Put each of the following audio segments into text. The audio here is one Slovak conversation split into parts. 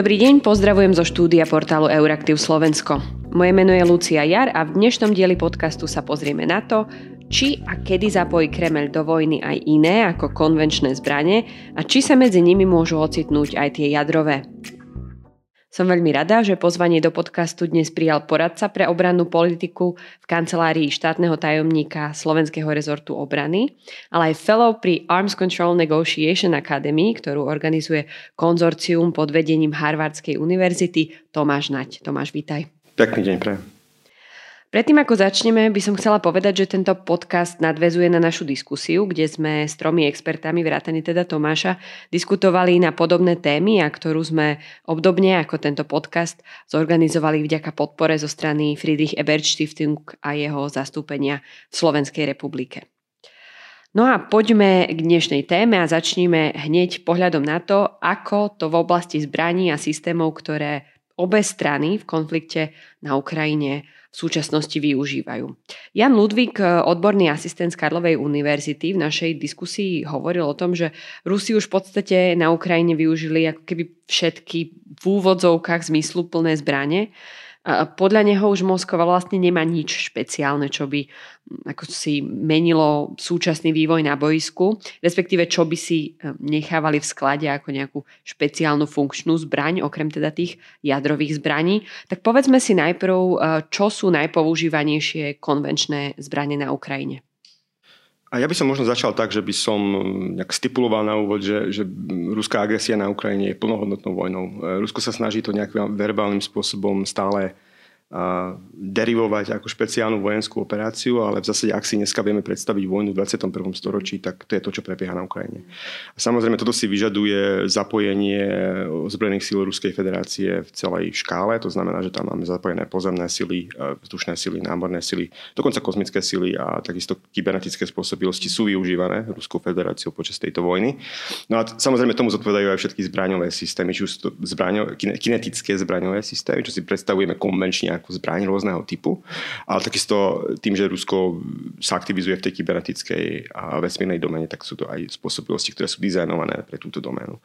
Dobrý deň, pozdravujem zo štúdia portálu Euraktiv Slovensko. Moje meno je Lucia Jar a v dnešnom dieli podcastu sa pozrieme na to, či a kedy zapojí Kremel do vojny aj iné ako konvenčné zbranie a či sa medzi nimi môžu ocitnúť aj tie jadrové. Som veľmi rada, že pozvanie do podcastu dnes prijal poradca pre obrannú politiku v kancelárii štátneho tajomníka Slovenského rezortu obrany, ale aj fellow pri Arms Control Negotiation Academy, ktorú organizuje konzorcium pod vedením Harvardskej univerzity Tomáš Nať. Tomáš, vítaj. Pekný deň pre. Predtým ako začneme, by som chcela povedať, že tento podcast nadvezuje na našu diskusiu, kde sme s tromi expertami, vrátane teda Tomáša, diskutovali na podobné témy a ktorú sme obdobne ako tento podcast zorganizovali vďaka podpore zo strany Friedrich Ebert Stiftung a jeho zastúpenia v Slovenskej republike. No a poďme k dnešnej téme a začníme hneď pohľadom na to, ako to v oblasti zbraní a systémov, ktoré obe strany v konflikte na Ukrajine v súčasnosti využívajú. Jan Ludvík, odborný asistent z Karlovej univerzity, v našej diskusii hovoril o tom, že Rusi už v podstate na Ukrajine využili ako keby všetky v úvodzovkách zmysluplné zbranie podľa neho už Moskva vlastne nemá nič špeciálne, čo by hm, ako si menilo súčasný vývoj na boisku, respektíve čo by si hm, nechávali v sklade ako nejakú špeciálnu funkčnú zbraň, okrem teda tých jadrových zbraní. Tak povedzme si najprv, hm, čo sú najpoužívanejšie konvenčné zbranie na Ukrajine. A ja by som možno začal tak, že by som nejak stipuloval na úvod, že, že ruská agresia na Ukrajine je plnohodnotnou vojnou. Rusko sa snaží to nejakým verbálnym spôsobom stále derivovať ako špeciálnu vojenskú operáciu, ale v zásade, ak si dneska vieme predstaviť vojnu v 21. storočí, tak to je to, čo prebieha na Ukrajine. A samozrejme, toto si vyžaduje zapojenie ozbrojených síl Ruskej federácie v celej škále, to znamená, že tam máme zapojené pozemné sily, e, vzdušné sily, námorné sily, dokonca kozmické sily a takisto kybernetické spôsobilosti sú využívané Ruskou federáciou počas tejto vojny. No a samozrejme tomu zodpovedajú aj všetky zbraňové systémy, či už zbraňo, kinetické zbraňové systémy, čo si predstavujeme konvenčne ako zbraň rôzneho typu, ale takisto tým, že Rusko sa aktivizuje v tej kybernetickej a vesmírnej domene, tak sú to aj spôsobilosti, ktoré sú dizajnované pre túto doménu.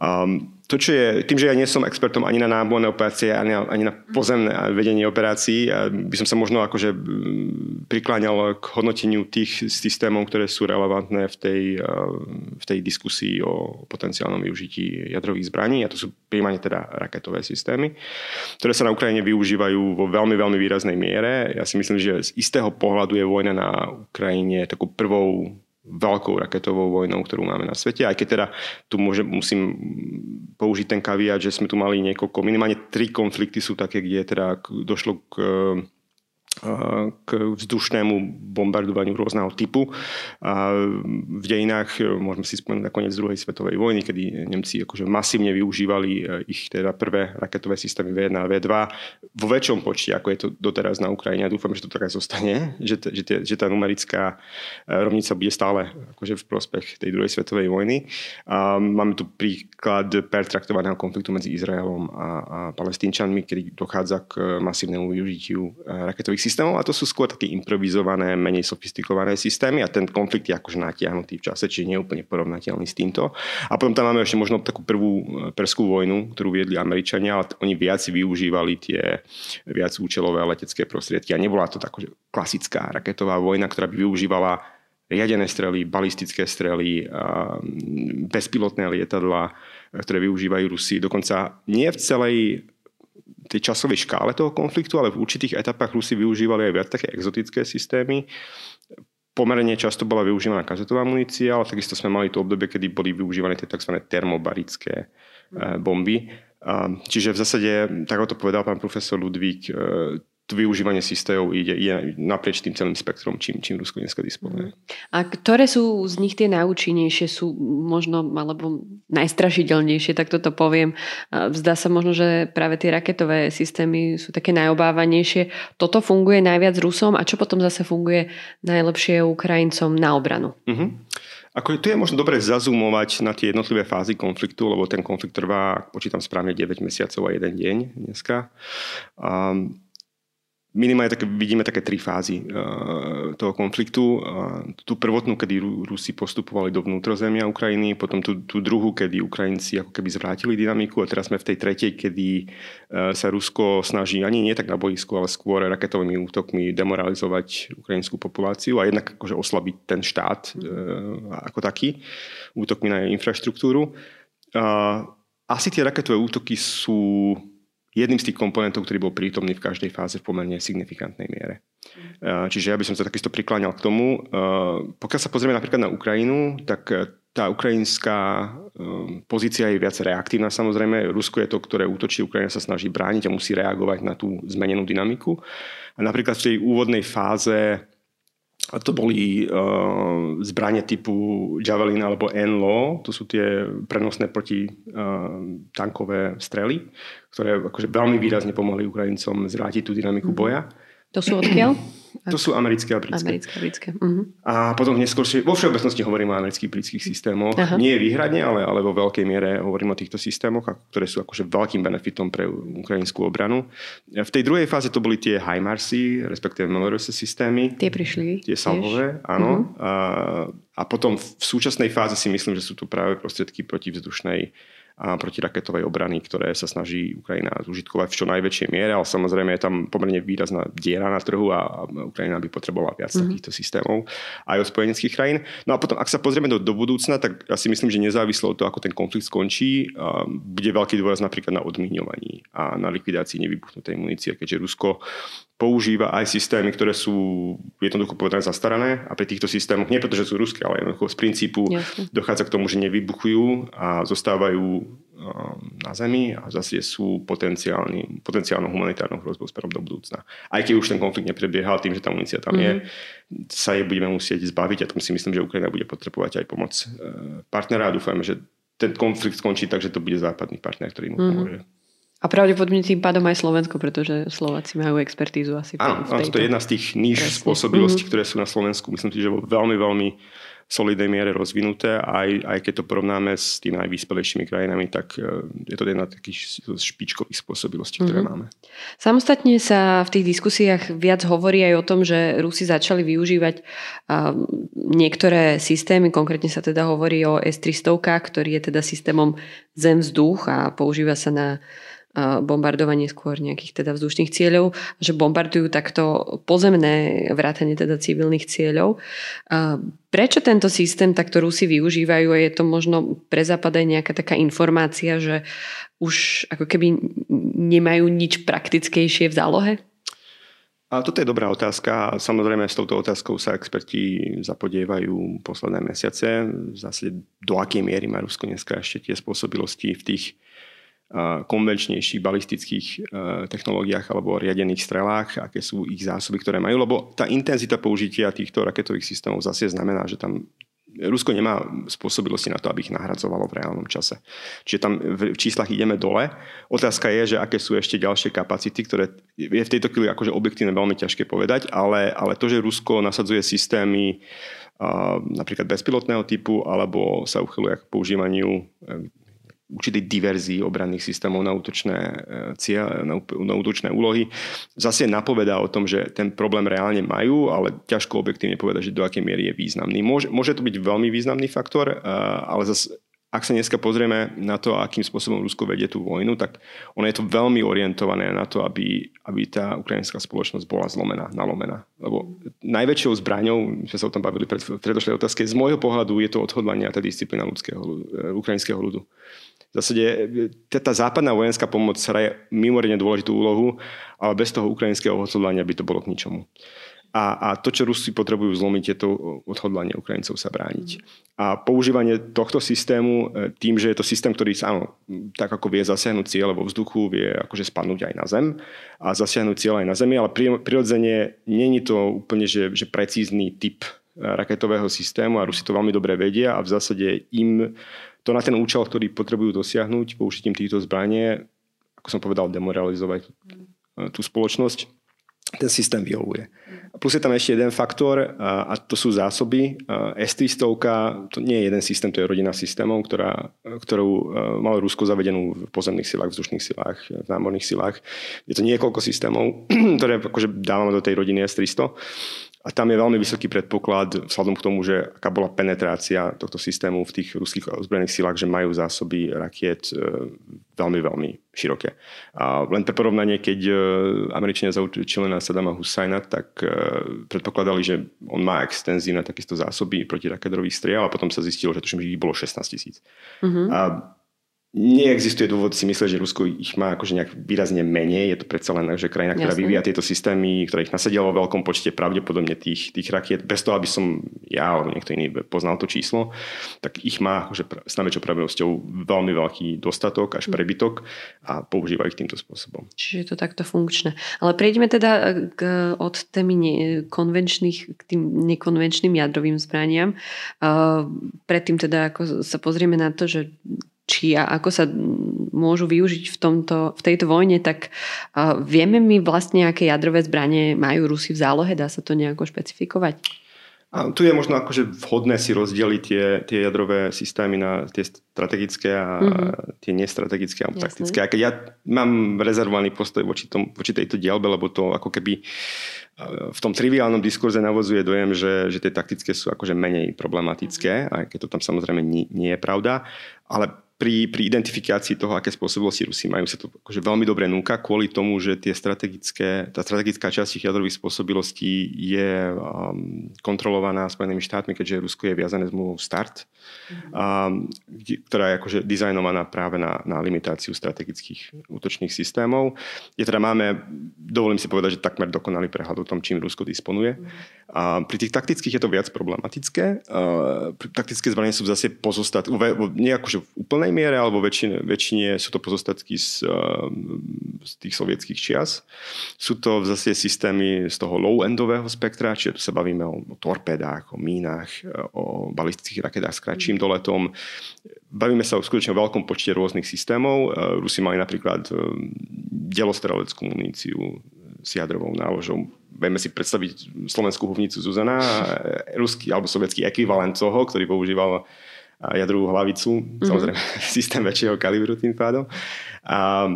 Um, to, čo je, tým, že ja nie som expertom ani na náborné operácie, ani na, ani na pozemné vedenie operácií, by som sa možno akože prikláňal k hodnoteniu tých systémov, ktoré sú relevantné v tej, v tej diskusii o potenciálnom využití jadrových zbraní, a to sú príjmane teda raketové systémy, ktoré sa na Ukrajine využívajú vo veľmi, veľmi výraznej miere. Ja si myslím, že z istého pohľadu je vojna na Ukrajine takou prvou veľkou raketovou vojnou, ktorú máme na svete. Aj keď teda tu môžem, musím použiť ten kaviat, že sme tu mali niekoľko, minimálne tri konflikty sú také, kde teda došlo k k vzdušnému bombardovaniu rôzneho typu. A v dejinách môžeme si spomenúť na koniec druhej svetovej vojny, kedy Nemci akože masívne využívali e, ich teda prvé raketové systémy V1 a V2 vo väčšom počte, ako je to doteraz na Ukrajine. Dúfam, že to tak zostane, že, že, tie, že tá numerická e, rovnica bude stále akože v prospech tej druhej svetovej vojny. A máme tu príklad pertraktovaného konfliktu medzi Izraelom a, a palestínčanmi, kedy dochádza k masívnemu využitiu e, raketových systémov systémov a to sú skôr také improvizované, menej sofistikované systémy a ten konflikt je akože natiahnutý v čase, čiže nie je úplne porovnateľný s týmto. A potom tam máme ešte možno takú prvú e, perskú vojnu, ktorú viedli Američania, ale oni viac využívali tie viac účelové letecké prostriedky a nebola to taká klasická raketová vojna, ktorá by využívala riadené strely, balistické strely, bezpilotné lietadla, ktoré využívajú Rusi. Dokonca nie v celej tej časovej škále toho konfliktu, ale v určitých etapách Rusi využívali aj viac také exotické systémy. Pomerne často bola využívaná kazetová munícia, ale takisto sme mali to obdobie, kedy boli využívané tie tzv. termobarické eh, bomby. Čiže v zásade, tak to povedal pán profesor Ludvík, to využívanie systémov ide, ide naprieč tým celým spektrom, čím, čím Rusko dneska disponuje. A ktoré sú z nich tie najúčinnejšie, sú možno, alebo najstrašidelnejšie, tak toto poviem. Zdá sa možno, že práve tie raketové systémy sú také najobávanejšie. Toto funguje najviac Rusom a čo potom zase funguje najlepšie Ukrajincom na obranu? Uh-huh. Ako tu je možno dobre zazumovať na tie jednotlivé fázy konfliktu, lebo ten konflikt trvá, počítam správne, 9 mesiacov a jeden deň dneska. Um, minimálne také, vidíme také tri fázy uh, toho konfliktu. Uh, tú prvotnú, kedy Rusi postupovali do vnútrozemia Ukrajiny, potom tú, tú druhú, kedy Ukrajinci ako keby zvrátili dynamiku a teraz sme v tej tretej, kedy uh, sa Rusko snaží ani nie tak na boisku, ale skôr raketovými útokmi demoralizovať ukrajinskú populáciu a jednak akože oslabiť ten štát uh, ako taký, útokmi na infraštruktúru. Uh, asi tie raketové útoky sú jedným z tých komponentov, ktorý bol prítomný v každej fáze v pomerne signifikantnej miere. Čiže ja by som sa takisto prikláňal k tomu. Pokiaľ sa pozrieme napríklad na Ukrajinu, tak e, tá ukrajinská e, pozícia je viac reaktívna samozrejme. Rusko je to, ktoré útočí, Ukrajina sa snaží brániť a musí reagovať na tú zmenenú dynamiku. A napríklad v tej úvodnej fáze to boli uh, zbranie typu Javelin alebo NLO, to sú tie prenosné protitankové uh, strely, ktoré akože veľmi výrazne pomohli Ukrajincom zvrátiť tú dynamiku boja. To sú odkiaľ? To sú americké a britské. Americké a britské. Uh-huh. A potom neskôr, vo všeobecnosti hovorím o amerických britských systémoch. Aha. Nie výhradne, ale, ale vo veľkej miere hovorím o týchto systémoch, ktoré sú akože veľkým benefitom pre ukrajinskú obranu. V tej druhej fáze to boli tie HIMARSy, respektíve Melorose systémy. Tie prišli. Tie salvové, áno. Uh-huh. A, a potom v súčasnej fáze si myslím, že sú tu práve prostriedky protivzdušnej protiraketovej obrany, ktoré sa snaží Ukrajina zužitkovať v čo najväčšej miere, ale samozrejme je tam pomerne výrazná diera na trhu a Ukrajina by potrebovala viac mm-hmm. takýchto systémov aj od spojeneckých krajín. No a potom, ak sa pozrieme do, do budúcna, tak ja si myslím, že nezávislo od toho, ako ten konflikt skončí, bude veľký dôraz napríklad na odmiňovaní a na likvidácii nevybuchnutej munície, keďže Rusko používa aj systémy, ktoré sú jednoducho povedané zastarané a pri týchto systémoch, nie preto, že sú ruské, ale jednoducho z princípu Jasne. dochádza k tomu, že nevybuchujú a zostávajú um, na Zemi a zase sú potenciálnou humanitárnou hrozbou smerom do budúcna. Aj keď už ten konflikt neprebiehal tým, že tá munícia tam mm-hmm. je, mhm. sa je budeme musieť zbaviť a tom si myslím, že Ukrajina bude potrebovať aj pomoc uh, partnera a dúfajme, že ten konflikt skončí tak, že to bude západný partner, ktorý mu mm-hmm. pomôže. A pravdepodobne tým pádom aj Slovensko, pretože Slováci majú expertízu asi Áno, v tejto. to je jedna z tých níž spôsobilostí, mm-hmm. ktoré sú na Slovensku. Myslím si, že vo veľmi, veľmi solidnej miere rozvinuté. Aj, aj keď to porovnáme s tými najvyspelejšími krajinami, tak e, je to jedna z takých špičkových spôsobilostí, ktoré mm-hmm. máme. Samostatne sa v tých diskusiách viac hovorí aj o tom, že Rusi začali využívať niektoré systémy, konkrétne sa teda hovorí o S-300, ktorý je teda systémom zem-vzduch a používa sa na bombardovanie skôr nejakých teda vzdušných cieľov, že bombardujú takto pozemné vrátanie teda civilných cieľov. Prečo tento systém takto Rusi využívajú? Je to možno pre Západ aj nejaká taká informácia, že už ako keby nemajú nič praktickejšie v zálohe? A toto je dobrá otázka samozrejme s touto otázkou sa experti zapodievajú posledné mesiace. Zase do akej miery má Rusko dneska ešte tie spôsobilosti v tých konvenčnejších balistických e, technológiách alebo riadených strelách, aké sú ich zásoby, ktoré majú, lebo tá intenzita použitia týchto raketových systémov zase znamená, že tam Rusko nemá spôsobilosti na to, aby ich nahradzovalo v reálnom čase. Čiže tam v číslach ideme dole. Otázka je, že aké sú ešte ďalšie kapacity, ktoré je v tejto chvíli akože objektívne veľmi ťažké povedať, ale, ale to, že Rusko nasadzuje systémy napríklad bezpilotného typu alebo sa uchyluje k používaniu určitej diverzii obranných systémov na útočné, e, cieľ, na, útočné úlohy. Zase napovedá o tom, že ten problém reálne majú, ale ťažko objektívne povedať, že do akej miery je významný. Môže, môže to byť veľmi významný faktor, e, ale zase ak sa dneska pozrieme na to, akým spôsobom Rusko vedie tú vojnu, tak ono je to veľmi orientované na to, aby, aby tá ukrajinská spoločnosť bola zlomená, nalomená. Lebo najväčšou zbraňou, sme sa o tom bavili pred, v predošlej otázke, z môjho pohľadu je to odhodlanie a tá disciplína ľudského, e, ukrajinského ľudu. V zásade tá západná vojenská pomoc hraje mimoriadne dôležitú úlohu, ale bez toho ukrajinského odhodlania by to bolo k ničomu. A, a to, čo Rusi potrebujú zlomiť, je to odhodlanie Ukrajincov sa brániť. A používanie tohto systému e, tým, že je to systém, ktorý áno, tak ako vie zasiahnuť cieľe vo vzduchu, vie akože spadnúť aj na zem a zasiahnuť cieľ aj na zemi, ale prirodzene není to úplne, že, že precízny typ e, raketového systému a Rusi to veľmi dobre vedia a v zásade im to na ten účel, ktorý potrebujú dosiahnuť použitím týchto zbranie, ako som povedal, demoralizovať e, tú spoločnosť, ten systém vyhovuje. plus je tam ešte jeden faktor a to sú zásoby. S-300 to nie je jeden systém, to je rodina systémov, ktorá, ktorú malo Rusko zavedenú v pozemných silách, vzdušných silách, v námorných silách. Je to niekoľko systémov, ktoré akože dávame do tej rodiny S-300. A tam je veľmi vysoký predpoklad, vzhľadom k tomu, že aká bola penetrácia tohto systému v tých ruských ozbrojených silách, že majú zásoby rakiet e, veľmi, veľmi široké. A len pre porovnanie, keď e, Američania zaučili na Sadama Husajna, tak e, predpokladali, že on má extenzívne takisto zásoby proti raketových striel a potom sa zistilo, že tuším, že ich bolo 16 tisíc. Mm-hmm. A neexistuje dôvod si myslieť, že Rusko ich má akože nejak výrazne menej. Je to predsa len že krajina, ktorá Jasne. vyvíja tieto systémy, ktorá ich nasadila vo veľkom počte pravdepodobne tých, tých rakiet. Bez toho, aby som ja alebo niekto iný poznal to číslo, tak ich má akože s najväčšou pravdepodobnosťou veľmi veľký dostatok až hm. prebytok a používajú ich týmto spôsobom. Čiže je to takto funkčné. Ale prejdeme teda eh, k, od témy konvenčných k tým nekonvenčným jadrovým zbraniam. Uh, predtým teda, ako sa pozrieme na to, že či a ako sa môžu využiť v, tomto, v tejto vojne, tak uh, vieme my vlastne, aké jadrové zbranie majú Rusi v zálohe? Dá sa to nejako špecifikovať? A tu je možno akože vhodné si rozdeliť tie, tie jadrové systémy na tie strategické a mm-hmm. tie nestrategické a taktické. A keď ja mám rezervovaný postoj voči, tom, voči tejto dielbe, lebo to ako keby v tom triviálnom diskurze navozuje dojem, že, že tie taktické sú akože menej problematické, aj keď to tam samozrejme nie, nie je pravda. Ale pri, pri identifikácii toho, aké spôsobilosti Rusi majú, sa to akože veľmi dobre núka kvôli tomu, že tie strategické, tá strategická časť ich jadrových spôsobilostí je um, kontrolovaná Spojenými štátmi, keďže Rusko je viazané zmluvou START, um, ktorá je akože dizajnovaná práve na, na limitáciu strategických útočných systémov. Je teda máme, dovolím si povedať, že takmer dokonalý prehľad o tom, čím Rusko disponuje. A pri tých taktických je to viac problematické. Uh, taktické zbranie sú zase pozostať, nie akože úplnej malej miere, alebo väčšine, väčšine sú to pozostatky z, ehm, z tých sovietských čias. Sú to zase systémy z toho low-endového spektra, čiže tu sa bavíme o, o torpedách, o mínach, o balistických raketách s kratším mm. doletom. Bavíme sa o skutočne veľkom počte rôznych systémov. Ehm, Rusi mali napríklad delostreleckú muníciu s jadrovou náložou. Vieme si predstaviť slovenskú hovnicu Zuzana, ruský alebo sovietský ekvivalent toho, ktorý používal jadrovú hlavicu, mm-hmm. samozrejme systém väčšieho kalibru tým pádom. A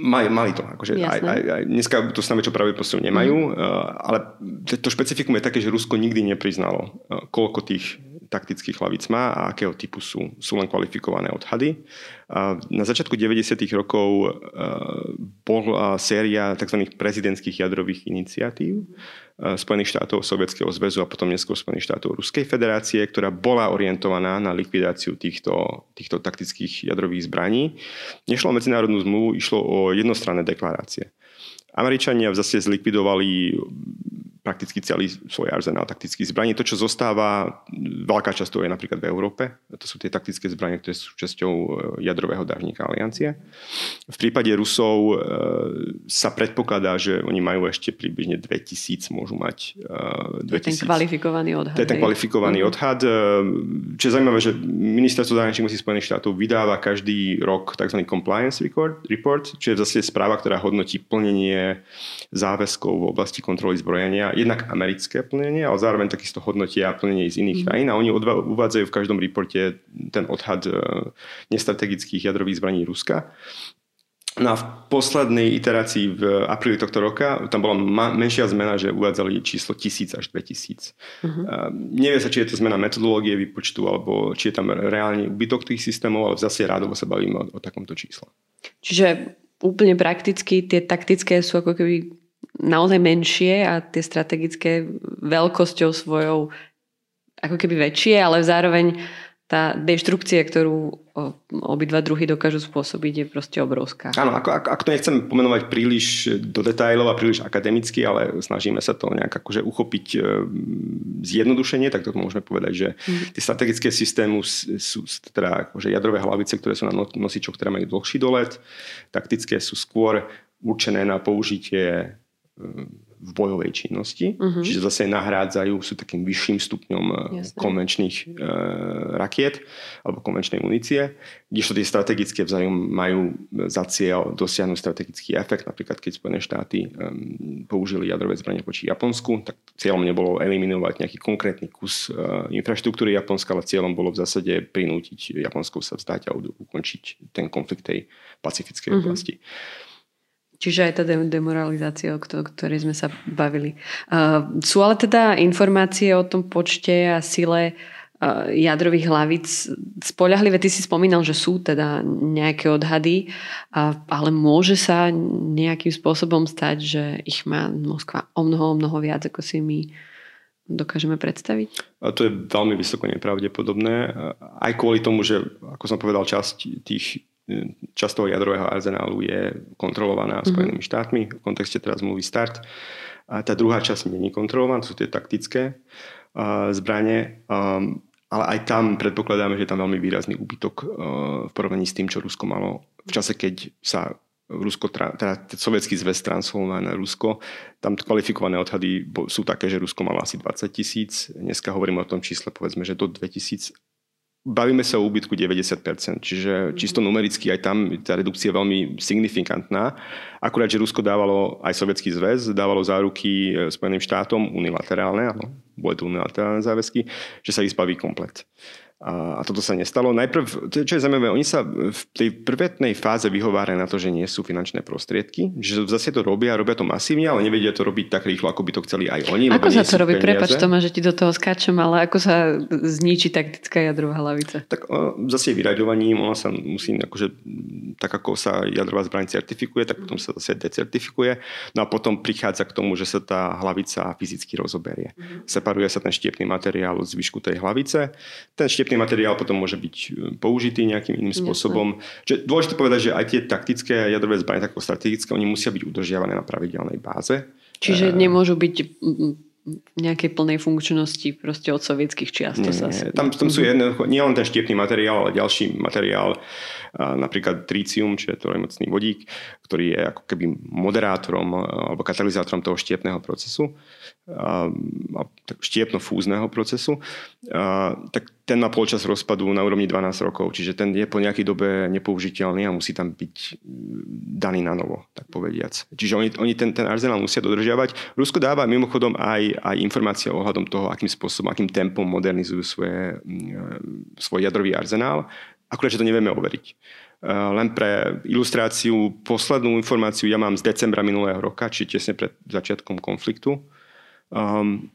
mali, mali to. Akože aj, aj, aj, dneska to s nami čo práve nemajú, mm-hmm. ale to špecifikum je také, že Rusko nikdy nepriznalo, koľko tých taktických hlavíc má a akého typu sú. Sú len kvalifikované odhady. Na začiatku 90. rokov bola séria tzv. prezidentských jadrových iniciatív Spojených štátov Sovietskeho zväzu a potom neskôr Spojených štátov Ruskej federácie, ktorá bola orientovaná na likvidáciu týchto, týchto taktických jadrových zbraní. Nešlo o medzinárodnú zmluvu, išlo o jednostranné deklarácie. Američania zase zlikvidovali prakticky celý svoj arzenál taktických zbraní. To, čo zostáva, veľká časť toho je napríklad v Európe. To sú tie taktické zbranie, ktoré sú časťou e, jadrového dážnika aliancie. V prípade Rusov e, sa predpokladá, že oni majú ešte približne 2000, môžu mať 2000. To je ten kvalifikovaný odhad. To je ten kvalifikovaný uh-huh. odhad. E, čo je zaujímavé, že ministerstvo zahraničných vecí Spojených štátov vydáva každý rok tzv. compliance report, report, čo je zase správa, ktorá hodnotí plnenie záväzkov v oblasti kontroly zbrojenia jednak americké plnenie, ale zároveň takisto hodnotia plnenie z iných mm. krajín a oni odva- uvádzajú v každom reporte ten odhad e, nestrategických jadrových zbraní Ruska. No a v poslednej iterácii v apríli tohto roka tam bola ma- menšia zmena, že uvádzali číslo 1000 až 2000. Uh-huh. Uh, nevie sa, či je to zmena metodológie výpočtu, alebo či je tam reálny úbytok tých systémov, ale zase rádovo sa bavíme o, o takomto čísle. Čiže úplne prakticky tie taktické sú ako keby naozaj menšie a tie strategické veľkosťou svojou ako keby väčšie, ale zároveň tá deštrukcia, ktorú obidva druhy dokážu spôsobiť, je proste obrovská. Áno, ako, ak, ak to nechcem pomenovať príliš do detailov a príliš akademicky, ale snažíme sa to nejak akože uchopiť e, zjednodušenie, tak to môžeme povedať, že mm. tie strategické systémy sú teda akože jadrové hlavice, ktoré sú na no-, nosičoch, ktoré majú dlhší dolet. Taktické sú skôr určené na použitie v bojovej činnosti, uh-huh. čiže zase nahrádzajú, sú takým vyšším stupňom e, Jasne. konvenčných e, rakiet alebo konvenčnej munície, kdežto tie strategické vzájom majú za cieľ dosiahnuť strategický efekt. Napríklad keď Spojené štáty e, použili jadrové zbranie voči Japonsku, tak cieľom nebolo eliminovať nejaký konkrétny kus e, infraštruktúry Japonska, ale cieľom bolo v zásade prinútiť Japonskou sa vzdať a ukončiť ten konflikt tej pacifickej uh-huh. oblasti. Čiže aj tá demoralizácia, o ktorej sme sa bavili. Uh, sú ale teda informácie o tom počte a sile uh, jadrových hlavíc spoľahlivé. Ty si spomínal, že sú teda nejaké odhady, uh, ale môže sa nejakým spôsobom stať, že ich má Moskva o mnoho, o mnoho viac, ako si my dokážeme predstaviť? A to je veľmi vysoko nepravdepodobné. Aj kvôli tomu, že, ako som povedal, časť tých časť toho jadrového arzenálu je kontrolovaná mm-hmm. Spojenými štátmi v kontexte teraz zmluvy START. A tá druhá časť je kontrolovaná, to sú tie taktické uh, zbranie. Um, ale aj tam predpokladáme, že je tam veľmi výrazný úbytok uh, v porovnaní s tým, čo Rusko malo v čase, keď sa Rusko, teda sovietský zväz transformoval na Rusko. Tam kvalifikované odhady sú také, že Rusko malo asi 20 tisíc. Dneska hovoríme o tom čísle, povedzme, že do 2000 bavíme sa o úbytku 90%, čiže mhm. čisto numericky aj tam tá redukcia je veľmi signifikantná. Akurát, že Rusko dávalo, aj Sovietský zväz, dávalo záruky e, Spojeným štátom unilaterálne, áno, boli to unilaterálne záväzky, že sa ich zbaví komplet. A, a toto sa nestalo. Najprv, čo je zaujímavé, oni sa v tej prvotnej fáze vyhovárajú na to, že nie sú finančné prostriedky, že zase to robia, robia to masívne, ale nevedia to robiť tak rýchlo, ako by to chceli aj oni. Ako sa to robí? Prepač, Toma, že ti do toho skáčem, ale ako sa zničí taktická jadrová hlavica? Tak zase vyraďovaním, ona sa musí, akože, tak ako sa jadrová zbraň certifikuje, tak potom sa zase decertifikuje. No a potom prichádza k tomu, že sa tá hlavica fyzicky rozoberie. Mm-hmm. Separuje sa ten štiepný materiál od zvyšku tej hlavice. Ten štiep štiepný materiál potom môže byť e, použitý nejakým iným spôsobom. Čiže dôležité povedať, že aj tie taktické jadrové zbranie, tak strategické, oni musia byť udržiavané na pravidelnej báze. Čiže e, nemôžu byť v nejakej plnej funkčnosti proste od sovietských čiast. Nie, sa tam, tam sú jedno, nie len ten štiepný materiál, ale ďalší materiál, napríklad tricium, čiže trojmocný vodík, ktorý je ako keby moderátorom alebo katalizátorom toho štiepného procesu štiepno-fúzneho procesu, tak ten má polčas rozpadu na úrovni 12 rokov, čiže ten je po nejakej dobe nepoužiteľný a musí tam byť daný na novo, tak povediac. Čiže oni, oni ten, ten arzenál musia dodržiavať. Rusko dáva mimochodom aj, aj informácie ohľadom toho, akým spôsobom, akým tempom modernizujú svoje, svoj jadrový arzenál. Akurát, že to nevieme overiť. Len pre ilustráciu, poslednú informáciu ja mám z decembra minulého roka, či tesne pred začiatkom konfliktu Um,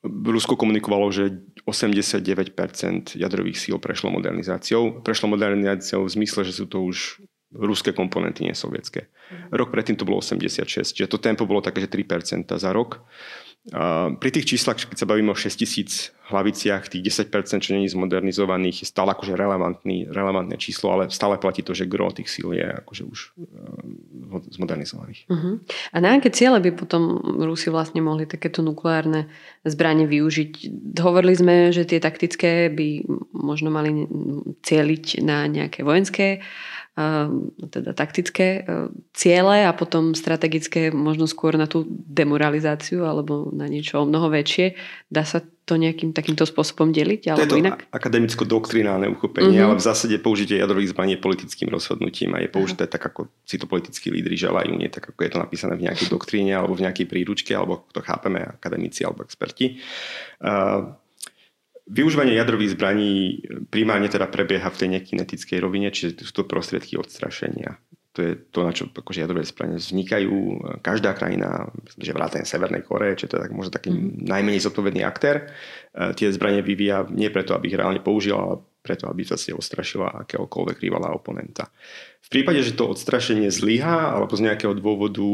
Rusko komunikovalo, že 89% jadrových síl prešlo modernizáciou. Prešlo modernizáciou v zmysle, že sú to už ruské komponenty, nie sovietské. Rok predtým to bolo 86, čiže to tempo bolo také, že 3% za rok. Pri tých číslach, keď sa bavíme o 6 tisíc hlaviciach, tých 10%, čo není zmodernizovaných, je stále akože relevantný, relevantné číslo, ale stále platí to, že gro tých síl je akože už uh, zmodernizovaných. Uh-huh. A na aké ciele by potom Rusi vlastne mohli takéto nukleárne zbranie využiť? Hovorili sme, že tie taktické by možno mali cieliť na nejaké vojenské teda taktické e, ciele a potom strategické možno skôr na tú demoralizáciu alebo na niečo o mnoho väčšie. Dá sa to nejakým takýmto spôsobom deliť? Alebo to je to inak? akademicko-doktrinálne uchopenie, uh-huh. ale v zásade použitie jadrových zbraní je politickým rozhodnutím a je použité uh-huh. tak, ako si to politickí lídry želajú, nie tak, ako je to napísané v nejakej doktríne alebo v nejakej príručke, alebo to chápeme akademici alebo experti. Uh, Využívanie jadrových zbraní primárne teda prebieha v tej nekinetickej rovine, čiže sú to prostriedky odstrašenia. To je to, na čo akože jadrové zbranie vznikajú. Každá krajina, že vrátane Severnej Koreje, čo je to tak, možno taký mm. najmenej zodpovedný aktér, e, tie zbranie vyvíja nie preto, aby ich reálne použil, ale preto, aby si ostrašila akéhokoľvek rivala oponenta. V prípade, že to odstrašenie zlyhá alebo z nejakého dôvodu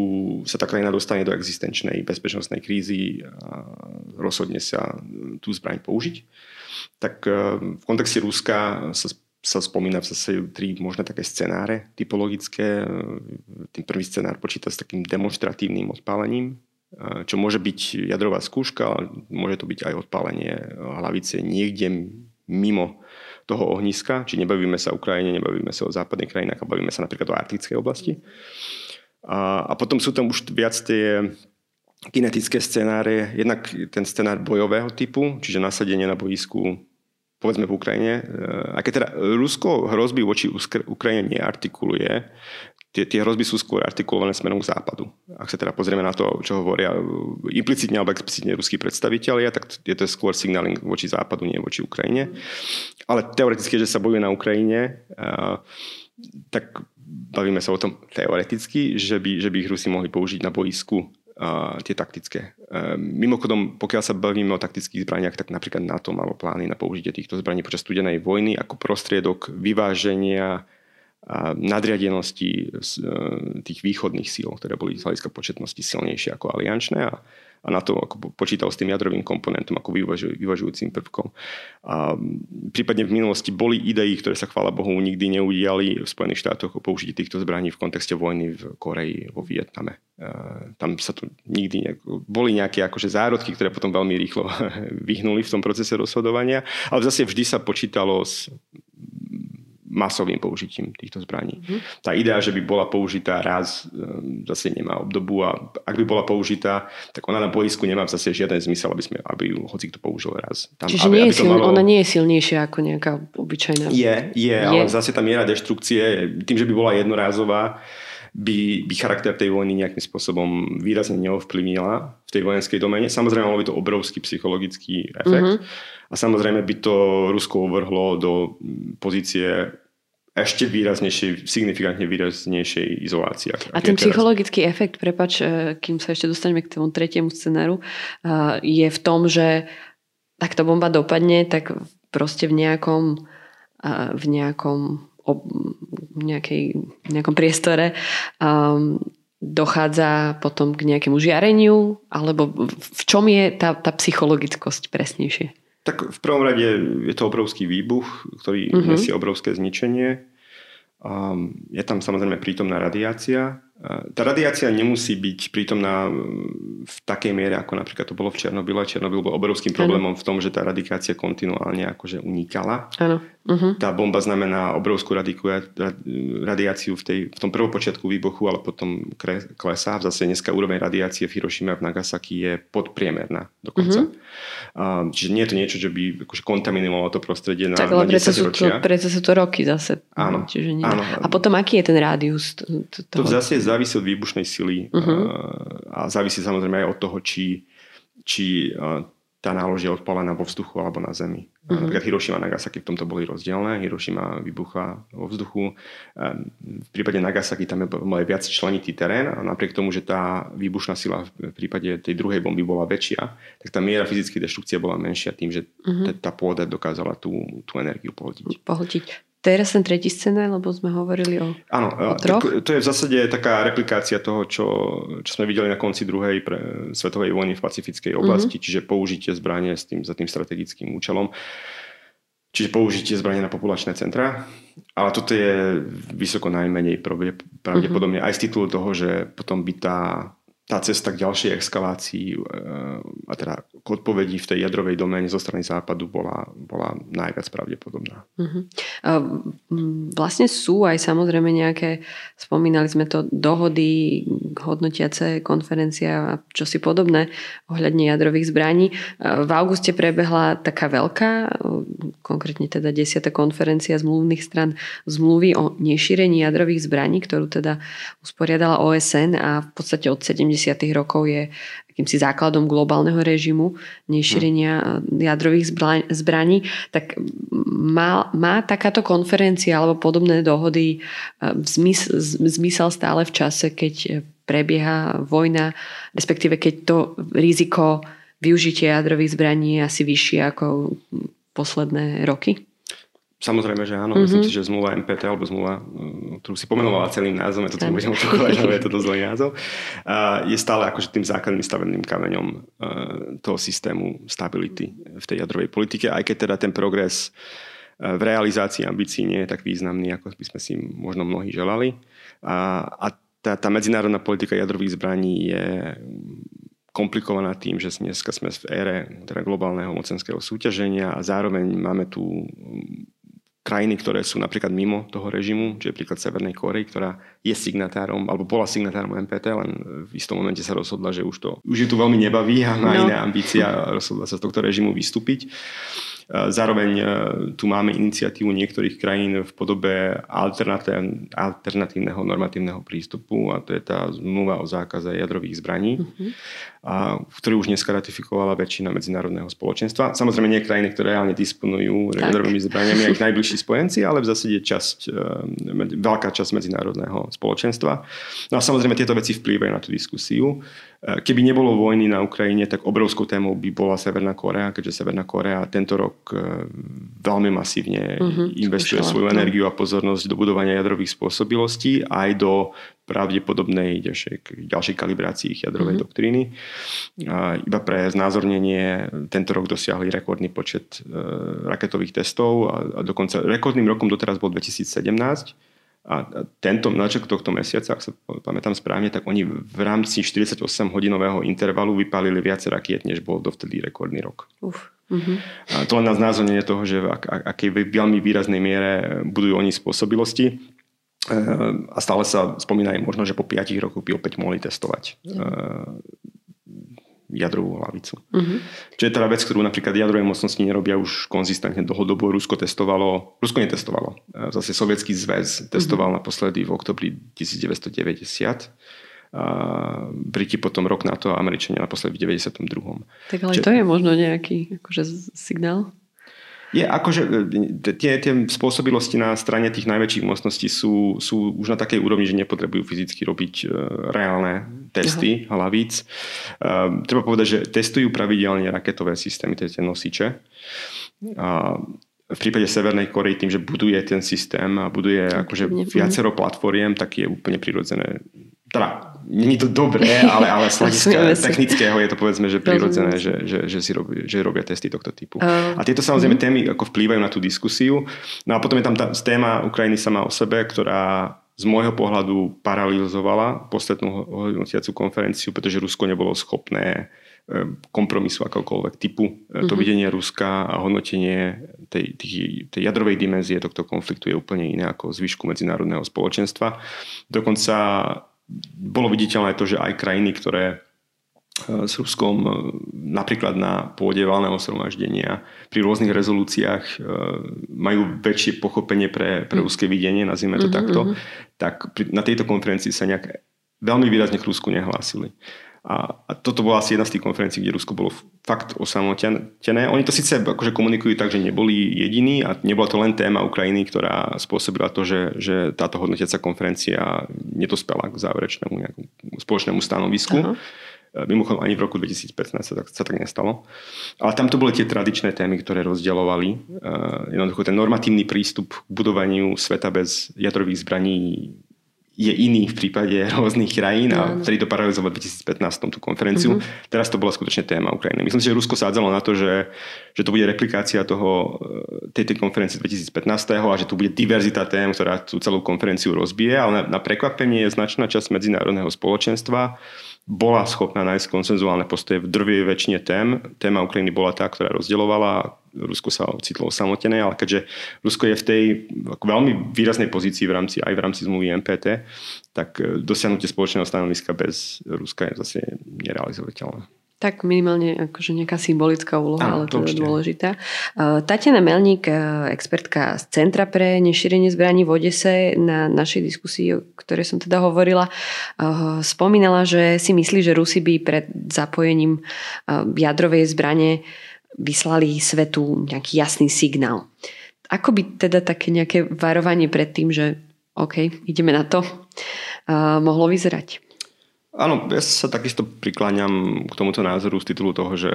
sa tá krajina dostane do existenčnej bezpečnostnej krízy a rozhodne sa tú zbraň použiť, tak e, v kontexte Ruska sa, sa spomína v zase tri možné také scenáre typologické. Tým prvý scenár počíta s takým demonstratívnym odpálením, čo môže byť jadrová skúška, ale môže to byť aj odpálenie hlavice niekde mimo toho ohniska, či nebavíme sa o Ukrajine, nebavíme sa o západných krajinách, a bavíme sa napríklad o arktickej oblasti. A, a potom sú tam už viac tie kinetické scenáre, jednak ten scenár bojového typu, čiže nasadenie na boisku povedzme v Ukrajine, a keď teda Rusko hrozby voči Ukrajine neartikuluje, tie, tie hrozby sú skôr artikulované smerom k západu. Ak sa teda pozrieme na to, čo hovoria implicitne alebo explicitne ruskí predstavitelia, tak je to skôr signaling voči západu, nie voči Ukrajine. Ale teoreticky, že sa bojuje na Ukrajine, tak bavíme sa o tom teoreticky, že by, že by ich Rusi mohli použiť na boisku a tie taktické. Mimochodom, pokiaľ sa bavíme o taktických zbraniach, tak napríklad NATO malo plány na použitie týchto zbraní počas studenej vojny ako prostriedok vyváženia nadriadenosti e, tých východných síl, ktoré boli z hľadiska početnosti silnejšie ako aliančné a, a na to ako počítal s tým jadrovým komponentom ako vyvažuj, vyvažujúcim prvkom. A prípadne v minulosti boli idei, ktoré sa chvála Bohu nikdy neudiali v Spojených štátoch o použití týchto zbraní v kontexte vojny v Koreji, vo Vietname. Tam sa to nikdy nejak, boli nejaké akože zárodky, ktoré potom veľmi rýchlo vyhnuli v tom procese rozhodovania, ale zase vždy sa počítalo s masovým použitím týchto zbraní. Mm-hmm. Tá idea, že by bola použitá raz, ehm, zase nemá obdobu a ak by bola použitá, tak ona na boisku nemá zase žiaden zmysel, aby, sme, aby ju hoci kto použil raz. Tam, Čiže aby, nie je siln- malo... ona nie je silnejšia ako nejaká obyčajná. Je, je, je, ale zase tá miera deštrukcie, tým, že by bola jednorázová, by, by charakter tej vojny nejakým spôsobom výrazne neovplyvnila v tej vojenskej domene. Samozrejme, malo by to obrovský psychologický efekt. Mm-hmm. A samozrejme by to Rusko uvrhlo do pozície ešte výraznejšej, signifikantne výraznejšej izolácii. A ten psychologický teraz. efekt, prepač, e, kým sa ešte dostaneme k tomu tretiemu scenáru, e, je v tom, že tak to bomba dopadne, tak proste v nejakom, e, v nejakom, v nejakej, v nejakom priestore um, dochádza potom k nejakému žiareniu, alebo v čom je tá, tá psychologickosť presnejšie? Tak v prvom rade je to obrovský výbuch, ktorý uh-huh. nesie obrovské zničenie. Um, je tam samozrejme prítomná radiácia, tá radiácia nemusí byť prítomná v takej miere, ako napríklad to bolo v Černobyle. Černobyl bol obrovským problémom ano. v tom, že tá radikácia kontinuálne akože unikala. Ano. Uh-huh. Tá bomba znamená obrovskú radiáciu v, tej, v tom prvopočiatku výbuchu, ale potom klesá. Zase dneska úroveň radiácie v Hirošime a v Nagasaki je podpriemerná dokonca. Uh-huh. čiže nie je to niečo, čo by akože kontaminovalo to prostredie na, tak, ale na 10 sú to, preto sú to roky zase. Áno. Čiže nie. áno. A potom aký je ten rádius? To zase závisí od výbušnej sily uh-huh. a závisí samozrejme aj od toho, či, či tá nálož je odpálená vo vzduchu alebo na zemi. Uh-huh. Napríklad Hiroshima a Nagasaki v tomto boli rozdielne. Hiroshima vybuchla vo vzduchu. V prípade Nagasaki tam je viac členitý terén a napriek tomu, že tá výbušná sila v prípade tej druhej bomby bola väčšia, tak tá miera fyzickej deštrukcie bola menšia tým, že uh-huh. tá pôda dokázala tú, tú energiu pohltiť. Pohltiť teraz ten tretí scenár, lebo sme hovorili o, Áno, o troch. to je v zásade taká replikácia toho, čo, čo sme videli na konci druhej pre, svetovej vojny v pacifickej oblasti, mm-hmm. čiže použitie zbranie s tým, za tým strategickým účelom. Čiže použitie zbranie na populačné centra. Ale toto je vysoko najmenej pravdepodobne mm-hmm. aj z titulu toho, že potom by tá tá cesta k ďalšej eskalácii e, a teda k odpovedí v tej jadrovej doméne zo strany západu bola, bola najviac pravdepodobná. Uh-huh. Vlastne sú aj samozrejme nejaké, spomínali sme to, dohody, hodnotiace konferencia a čosi podobné ohľadne jadrových zbraní. V auguste prebehla taká veľká, konkrétne teda 10. konferencia zmluvných stran zmluvy o nešírení jadrových zbraní, ktorú teda usporiadala OSN a v podstate od 70 rokov je akýmsi základom globálneho režimu nešírenia jadrových zbraní, tak má, má takáto konferencia alebo podobné dohody e, zmysel, zmysel stále v čase, keď prebieha vojna, respektíve keď to riziko využitia jadrových zbraní je asi vyššie ako posledné roky? Samozrejme, že áno. Mm-hmm. Myslím si, že zmluva MPT alebo zmluva, mm, ktorú si pomenovala celým názvom, ja to budem opakovať, že je to dosť zlý názov, je stále akože tým základným stavebným kameňom e, toho systému stability v tej jadrovej politike, aj keď teda ten progres v realizácii ambícií nie je tak významný, ako by sme si možno mnohí želali. A, a tá, tá medzinárodná politika jadrových zbraní je komplikovaná tým, že dneska sme v ére teda globálneho mocenského súťaženia a zároveň máme tu krajiny, ktoré sú napríklad mimo toho režimu, čiže príklad Severnej Kórey, ktorá je signatárom, alebo bola signatárom MPT, len v istom momente sa rozhodla, že už to už ju tu veľmi nebaví a má no. iné ambície a rozhodla sa z tohto režimu vystúpiť. Zároveň e, tu máme iniciatívu niektorých krajín v podobe alternatívneho normatívneho prístupu a to je tá zmluva o zákaze jadrových zbraní, uh-huh. a, ktorú už dneska ratifikovala väčšina medzinárodného spoločenstva. Samozrejme nie krajiny, ktoré reálne disponujú tak. jadrovými zbraniami, ich najbližší spojenci, ale v zásade časť, e, veľká časť medzinárodného spoločenstva. No a samozrejme tieto veci vplývajú na tú diskusiu. Keby nebolo vojny na Ukrajine, tak obrovskou témou by bola Severná Korea, keďže Severná Korea tento rok e, veľmi masívne uh-huh, investuje skúšala, svoju energiu a pozornosť do budovania jadrových spôsobilostí aj do pravdepodobnej ďalšej, ďalšej kalibrácii ich jadrovej uh-huh. doktríny. A iba pre znázornenie tento rok dosiahli rekordný počet e, raketových testov a, a dokonca rekordným rokom doteraz bol 2017 a tento, na začiatku tohto mesiaca, ak sa pamätám správne, tak oni v rámci 48-hodinového intervalu vypálili viac rakiet, než bol dovtedy rekordný rok. Uf. Uh-huh. A to len na znázornenie toho, že v ak, akej veľmi výraznej miere budujú oni spôsobilosti. E, a stále sa spomína aj možno, že po 5 rokoch by opäť mohli testovať. Uh-huh jadrovú hlavicu. Uh-huh. Čo je teda vec, ktorú napríklad jadrové mocnosti nerobia už konzistentne dlhodobo. Rusko testovalo, Rusko netestovalo. E, zase Sovietský zväz testoval uh-huh. naposledy v oktobri 1990. A Briti potom rok na to a Američania naposledy v 92. Tak ale Čiže... to je možno nejaký akože, signál? Je akože e, tie, tie spôsobilosti na strane tých najväčších mocností sú, sú už na takej úrovni, že nepotrebujú fyzicky robiť reálne testy Aha. hlavíc. Uh, treba povedať, že testujú pravidelne raketové systémy, tie nosiče. A v prípade Severnej Korei tým, že buduje ten systém a buduje akože viacero platformiem, tak je úplne prirodzené teda není to dobré, ale, ale z hľadiska technického je to povedzme, že prirodzené, že, že, že, si robí, že robia testy tohto typu. Uh, a tieto samozrejme uh témy ako vplývajú na tú diskusiu. No a potom je tam tá téma Ukrajiny sama o sebe, ktorá z môjho pohľadu paralizovala poslednú hodnotiacu konferenciu, pretože Rusko nebolo schopné e, kompromisu akokoľvek typu. Uh-huh. To mhm. videnie Ruska a hodnotenie tej, tej, tej jadrovej dimenzie tohto konfliktu je úplne iné ako zvyšku medzinárodného spoločenstva. Dokonca bolo viditeľné to, že aj krajiny, ktoré s Ruskom e, napríklad na pôde valného zhromaždenia pri rôznych rezolúciách e, majú väčšie pochopenie pre, pre mm. ruské videnie, nazvime to uh-huh, takto, uh-huh. tak na tejto konferencii sa nejak veľmi výrazne k Rusku nehlásili. A, a toto bola asi jedna z tých konferencií, kde Rusko bolo fakt osamotené. Oni to síce akože komunikujú tak, že neboli jediní a nebola to len téma Ukrajiny, ktorá spôsobila to, že, že táto hodnotiaca konferencia nedospela k záverečnému spoločnému stanovisku. Uh-huh. Mimochodom ani v roku 2015 sa tak, sa tak nestalo. Ale tam to boli tie tradičné témy, ktoré rozdielovali. Uh, jednoducho ten normatívny prístup k budovaniu sveta bez jadrových zbraní je iný v prípade rôznych krajín a vtedy to paralizovalo v 2015 tú konferenciu. Mm-hmm. Teraz to bola skutočne téma Ukrajiny. Myslím si, že Rusko sádzalo na to, že, že to bude replikácia toho, e, tej, tej konferencie 2015 a že tu bude diverzita tém, ktorá tú celú konferenciu rozbije, ale na, na prekvapenie je značná časť medzinárodného spoločenstva bola schopná nájsť konsenzuálne postoje v drvej väčšine tém. Téma Ukrajiny bola tá, ktorá rozdeľovala, Rusko sa ocitlo samotené, ale keďže Rusko je v tej veľmi výraznej pozícii v rámci, aj v rámci zmluvy MPT, tak e, dosiahnutie spoločného stanoviska bez Ruska je zase nerealizovateľné. Tak minimálne akože nejaká symbolická úloha, Áno, ale to, to je dôležitá. Tatiana Melník, uh, expertka z Centra pre nešírenie zbraní v Odese na našej diskusii, o ktorej som teda hovorila, uh, spomínala, že si myslí, že Rusi by pred zapojením jadrovej zbrane vyslali svetu nejaký jasný signál. Ako by teda také nejaké varovanie pred tým, že OK, ideme na to, mohlo vyzerať? Áno, ja sa takisto prikláňam k tomuto názoru z titulu toho, že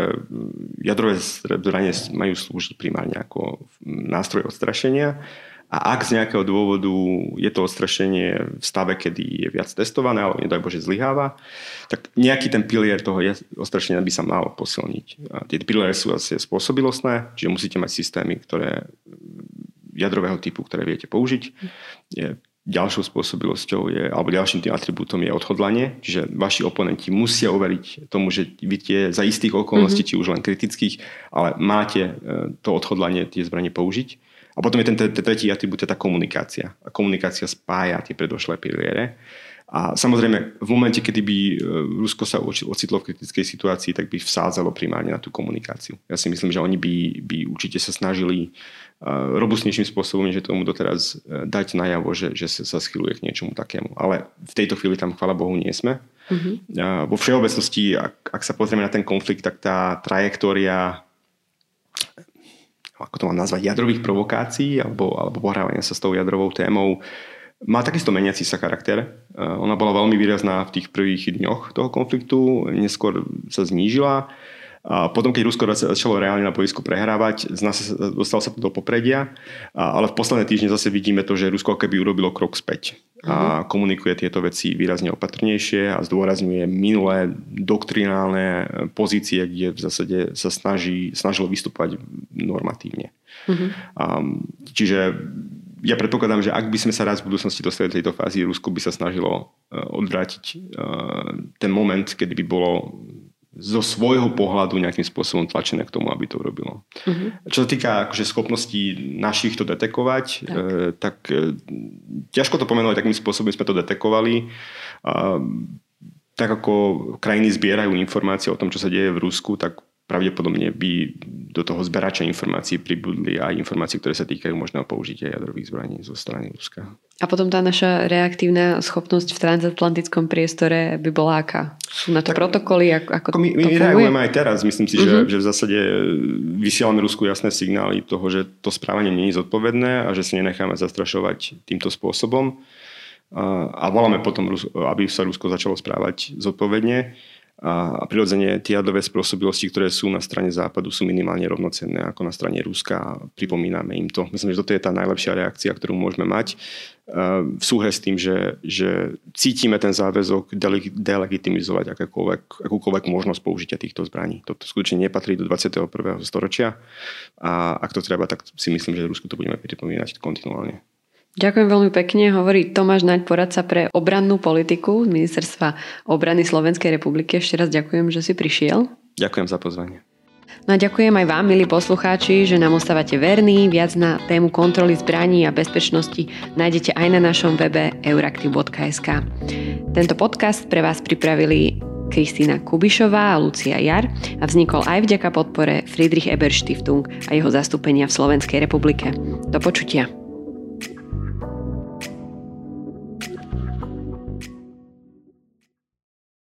jadrové zbranie majú slúžiť primárne ako nástroj odstrašenia a ak z nejakého dôvodu je to odstrašenie v stave, kedy je viac testované, alebo nedaj Bože zlyháva, tak nejaký ten pilier toho odstrašenia by sa mal posilniť. A tie piliery sú asi spôsobilostné, čiže musíte mať systémy, ktoré jadrového typu, ktoré viete použiť. Ďalšou spôsobilosťou je, alebo ďalším tým atribútom je odhodlanie, čiže vaši oponenti musia uveriť tomu, že vy tie za istých okolností, mm-hmm. či už len kritických, ale máte e, to odhodlanie tie zbranie použiť. A potom je ten, tretí atribút, je tá komunikácia. A komunikácia spája tie predošlé piliere. A samozrejme, v momente, kedy by e, Rusko sa ocitlo v kritickej situácii, tak by vsádzalo primárne na tú komunikáciu. Ja si myslím, že oni by, by určite sa snažili robustnejším spôsobom, že tomu doteraz e, dať najavo, že, že sa schyluje k niečomu takému. Ale v tejto chvíli tam, chvala Bohu, nie sme. Mm-hmm. Vo všeobecnosti, ak, ak sa pozrieme na ten konflikt, tak tá trajektória ako to mám nazvať, jadrových provokácií alebo, alebo pohrávania sa s tou jadrovou témou má takisto meniaci sa charakter. Eh, ona bola veľmi výrazná v tých prvých dňoch toho konfliktu, neskôr sa znížila. A potom, keď Rusko začalo reálne na boisku prehrávať, dostalo sa to do popredia, ale v posledné týždne zase vidíme to, že Rusko keby urobilo krok späť a mhm. komunikuje tieto veci výrazne opatrnejšie a zdôrazňuje minulé doktrinálne pozície, kde v zásade sa snaží, snažilo vystúpať normatívne. Uh-huh. Um, čiže ja predpokladám, že ak by sme sa raz v budúcnosti dostali do tejto fázy, Rusko by sa snažilo uh, odvrátiť uh, ten moment, kedy by bolo zo svojho pohľadu nejakým spôsobom tlačené k tomu, aby to urobilo. Uh-huh. Čo sa týka akože, schopností našich to detekovať, tak, e, tak e, ťažko to pomenovať, akým spôsobom sme to detekovali. A, tak ako krajiny zbierajú informácie o tom, čo sa deje v Rusku, tak pravdepodobne by do toho zberača informácií pribudli aj informácie, ktoré sa týkajú možného použitia jadrových zbraní zo strany Ruska. A potom tá naša reaktívna schopnosť v transatlantickom priestore by bola aká? Sú na to tak, protokoly? Ako, ako my, my reagujeme aj teraz. Myslím si, uh-huh. že, mhm. že v zásade vysielame Rusku jasné signály toho, že to správanie nie je zodpovedné a že si nenecháme zastrašovať týmto spôsobom. A, a voláme potom, aby sa Rusko začalo správať zodpovedne a prirodzene tie jadrové spôsobilosti, ktoré sú na strane západu, sú minimálne rovnocenné ako na strane Ruska a pripomíname im to. Myslím, že toto je tá najlepšia reakcia, ktorú môžeme mať v súhre s tým, že, že cítime ten záväzok delegitimizovať akákoľvek, akúkoľvek možnosť použitia týchto zbraní. Toto skutočne nepatrí do 21. storočia a ak to treba, tak si myslím, že Rusku to budeme pripomínať kontinuálne. Ďakujem veľmi pekne, hovorí Tomáš Naď, poradca pre obrannú politiku z Ministerstva obrany Slovenskej republiky. Ešte raz ďakujem, že si prišiel. Ďakujem za pozvanie. No a ďakujem aj vám, milí poslucháči, že nám ostávate verní. Viac na tému kontroly zbraní a bezpečnosti nájdete aj na našom webe euraktiv.sk. Tento podcast pre vás pripravili Kristýna Kubišová a Lucia Jar a vznikol aj vďaka podpore Friedrich Eber Stiftung a jeho zastúpenia v Slovenskej republike. Do počutia.